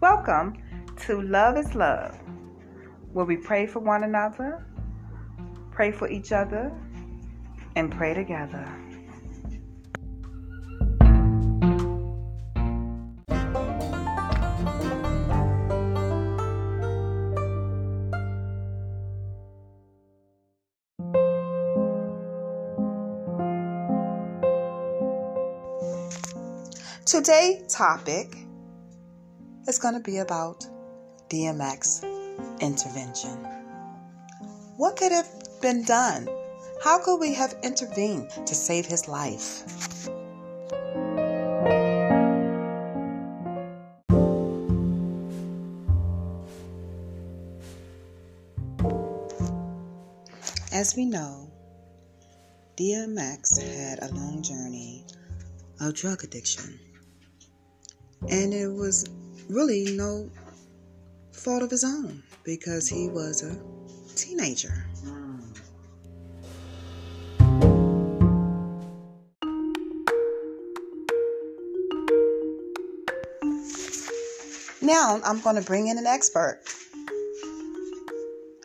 Welcome to Love is Love, where we pray for one another, pray for each other, and pray together. Today's topic is going to be about DMX intervention. What could have been done? How could we have intervened to save his life? As we know, DMX had a long journey of drug addiction. And it was really no fault of his own because he was a teenager. Now I'm going to bring in an expert.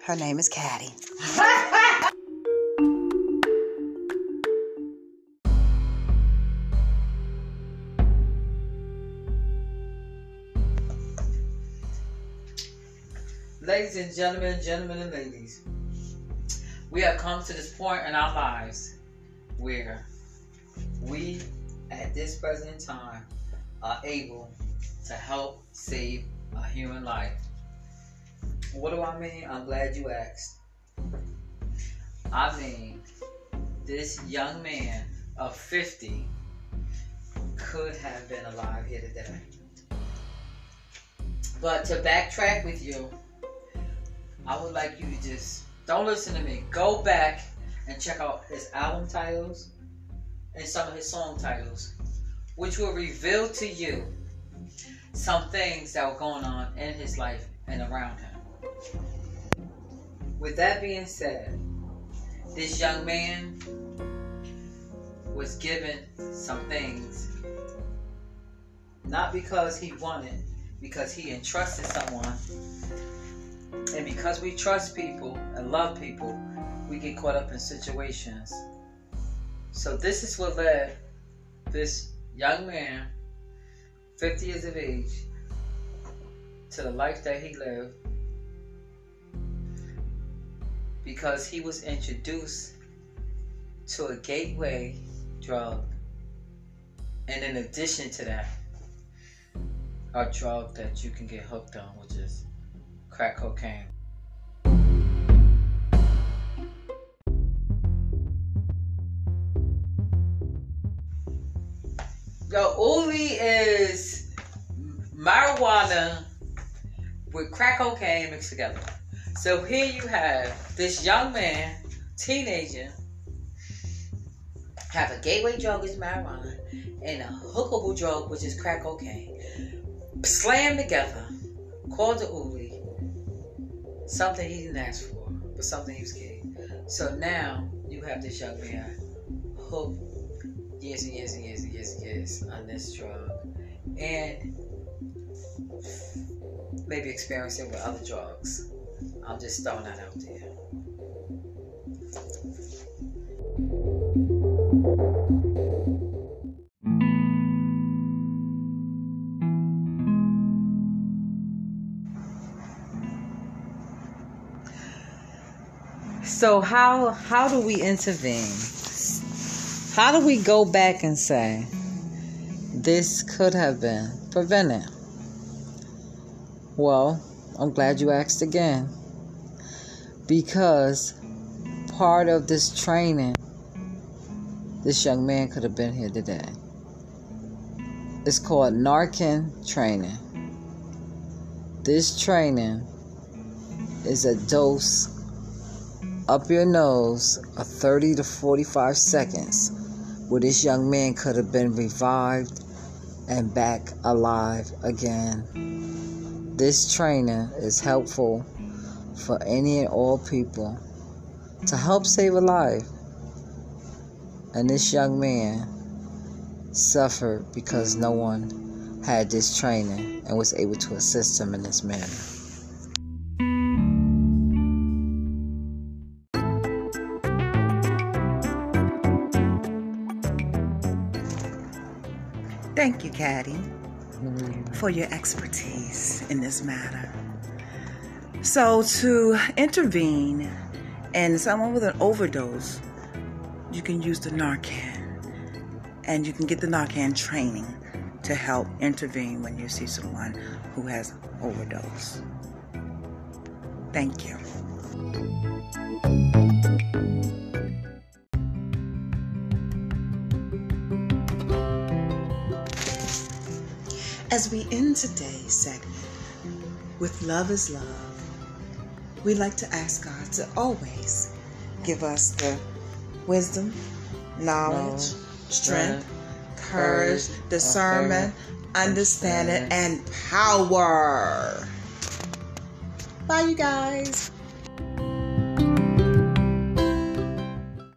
Her name is Caddy. Ladies and gentlemen, gentlemen and ladies, we have come to this point in our lives where we, at this present time, are able to help save a human life. What do I mean? I'm glad you asked. I mean, this young man of 50 could have been alive here today. But to backtrack with you, I would like you to just don't listen to me. Go back and check out his album titles and some of his song titles, which will reveal to you some things that were going on in his life and around him. With that being said, this young man was given some things not because he wanted, because he entrusted someone and because we trust people and love people, we get caught up in situations. So this is what led this young man, 50 years of age, to the life that he lived because he was introduced to a gateway drug. And in addition to that, a drug that you can get hooked on, which is crack cocaine. Yo, Uli is marijuana with crack cocaine mixed together. So here you have this young man, teenager, have a gateway drug is marijuana and a hookable drug which is crack cocaine. Slammed together, called the Uli, something he didn't ask for, but something he was getting. So now you have this young man hooked yes and yes and yes and years and years on this drug, and maybe experiencing with other drugs. I'm just throwing that out there. So how how do we intervene? How do we go back and say this could have been prevented? Well, I'm glad you asked again. Because part of this training, this young man could have been here today. It's called Narcan training. This training is a dose up your nose a 30 to 45 seconds where this young man could have been revived and back alive again. This training is helpful for any and all people to help save a life. And this young man suffered because no one had this training and was able to assist him in this manner. Thank you, Caddy, mm-hmm. for your expertise in this matter. So, to intervene in someone with an overdose, you can use the Narcan. And you can get the Narcan training to help intervene when you see someone who has overdose. Thank you. As we end today's segment with Love is Love, we like to ask God to always give us the wisdom, knowledge, strength, courage, discernment, understanding, and power. Bye, you guys.